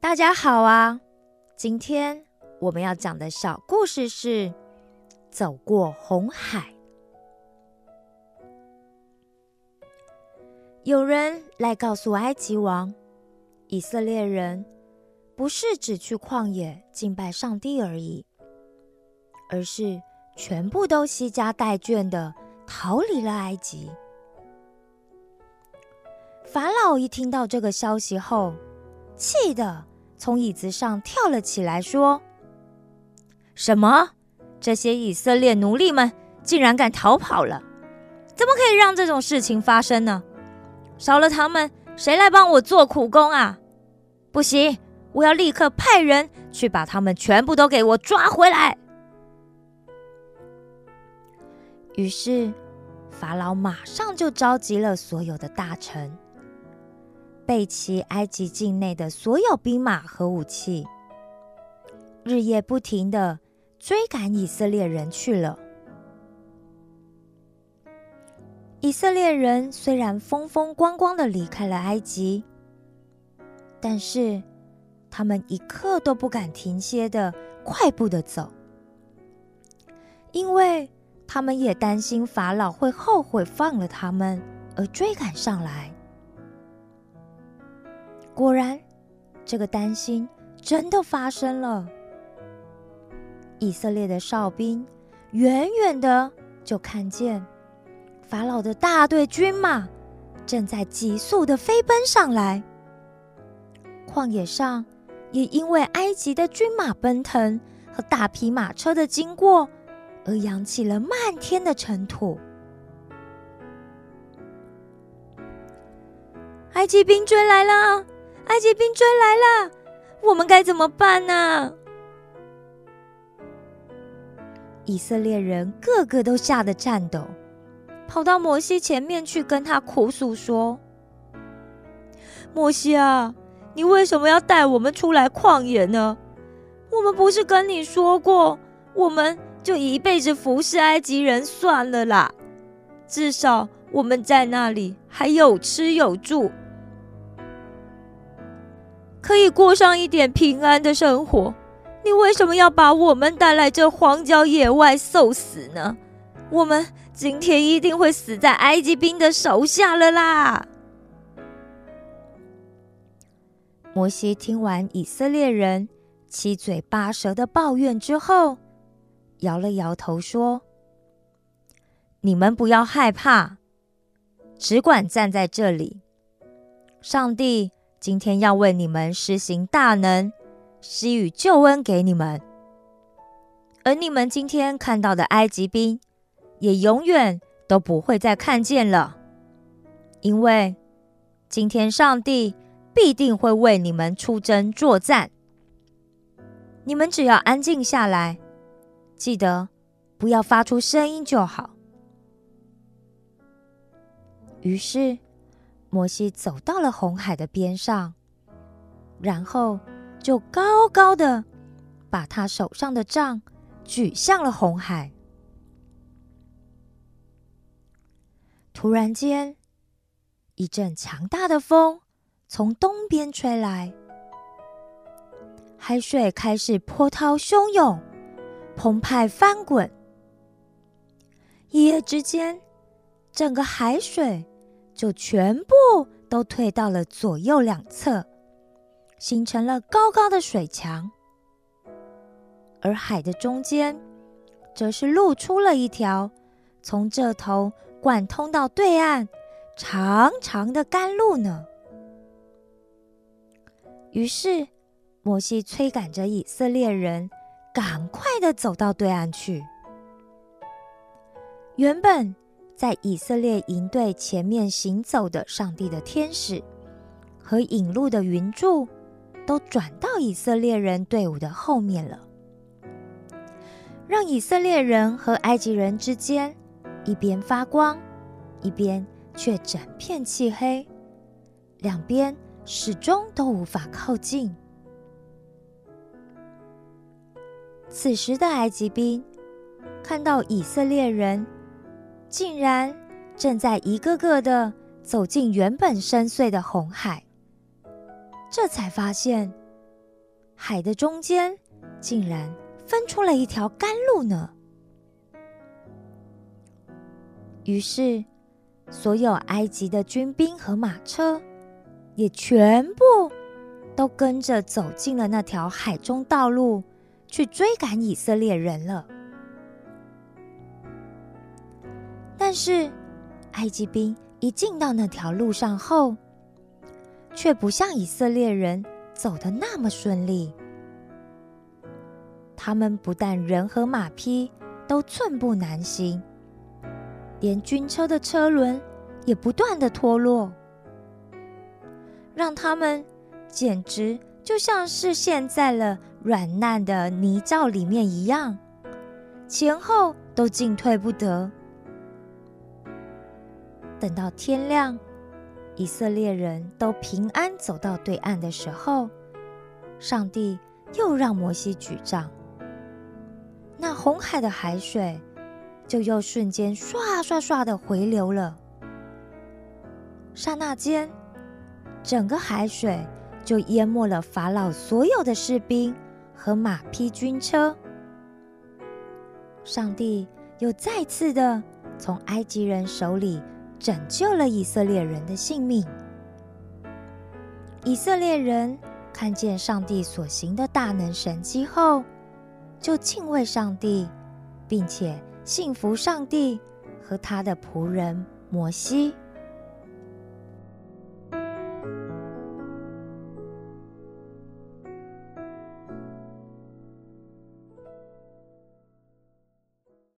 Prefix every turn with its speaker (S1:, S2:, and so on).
S1: 大家好啊！今天我们要讲的小故事是走过红海。有人来告诉埃及王，以色列人不是只去旷野敬拜上帝而已，而是全部都惜家带眷的逃离了埃及。法老一听到这个消息后，气得从椅子上跳了起来，说：“什么？这些以色列奴隶们竟然敢逃跑了？怎么可以让这种事情发生呢？”少了他们，谁来帮我做苦工啊？不行，我要立刻派人去把他们全部都给我抓回来。于是，法老马上就召集了所有的大臣，备齐埃及境内的所有兵马和武器，日夜不停的追赶以色列人去了。以色列人虽然风风光光的离开了埃及，但是他们一刻都不敢停歇的快步的走，因为他们也担心法老会后悔放了他们而追赶上来。果然，这个担心真的发生了。以色列的哨兵远远的就看见。法老的大队军马正在急速的飞奔上来，旷野上也因为埃及的军马奔腾和大批马车的经过，而扬起了漫天的尘土。埃及兵追来了！埃及兵追来了！我们该怎么办呢？以色列人个个都吓得颤抖。跑到摩西前面去跟他苦诉说：“摩西啊，你为什么要带我们出来旷野呢？我们不是跟你说过，我们就一辈子服侍埃及人算了啦。至少我们在那里还有吃有住，可以过上一点平安的生活。你为什么要把我们带来这荒郊野外受死呢？我们。”今天一定会死在埃及兵的手下了啦！摩西听完以色列人七嘴八舌的抱怨之后，摇了摇头说：“你们不要害怕，只管站在这里。上帝今天要为你们施行大能，施予救恩给你们。而你们今天看到的埃及兵。”也永远都不会再看见了，因为今天上帝必定会为你们出征作战。你们只要安静下来，记得不要发出声音就好。于是，摩西走到了红海的边上，然后就高高的把他手上的杖举向了红海。突然间，一阵强大的风从东边吹来，海水开始波涛汹涌、澎湃翻滚。一夜之间，整个海水就全部都退到了左右两侧，形成了高高的水墙。而海的中间，则是露出了一条从这头。贯通到对岸长长的干路呢。于是，摩西催赶着以色列人赶快的走到对岸去。原本在以色列营队前面行走的上帝的天使和引路的云柱，都转到以色列人队伍的后面了，让以色列人和埃及人之间。一边发光，一边却整片漆黑，两边始终都无法靠近。此时的埃及兵看到以色列人竟然正在一个个的走进原本深邃的红海，这才发现海的中间竟然分出了一条干路呢。于是，所有埃及的军兵和马车也全部都跟着走进了那条海中道路，去追赶以色列人了。但是，埃及兵一进到那条路上后，却不像以色列人走的那么顺利。他们不但人和马匹都寸步难行。连军车的车轮也不断的脱落，让他们简直就像是陷在了软烂的泥沼里面一样，前后都进退不得。等到天亮，以色列人都平安走到对岸的时候，上帝又让摩西举杖，那红海的海水。就又瞬间唰唰唰的回流了，刹那间，整个海水就淹没了法老所有的士兵和马匹军车。上帝又再次的从埃及人手里拯救了以色列人的性命。以色列人看见上帝所行的大能神迹后，就敬畏上帝，并且。信服上帝和他的仆人摩西。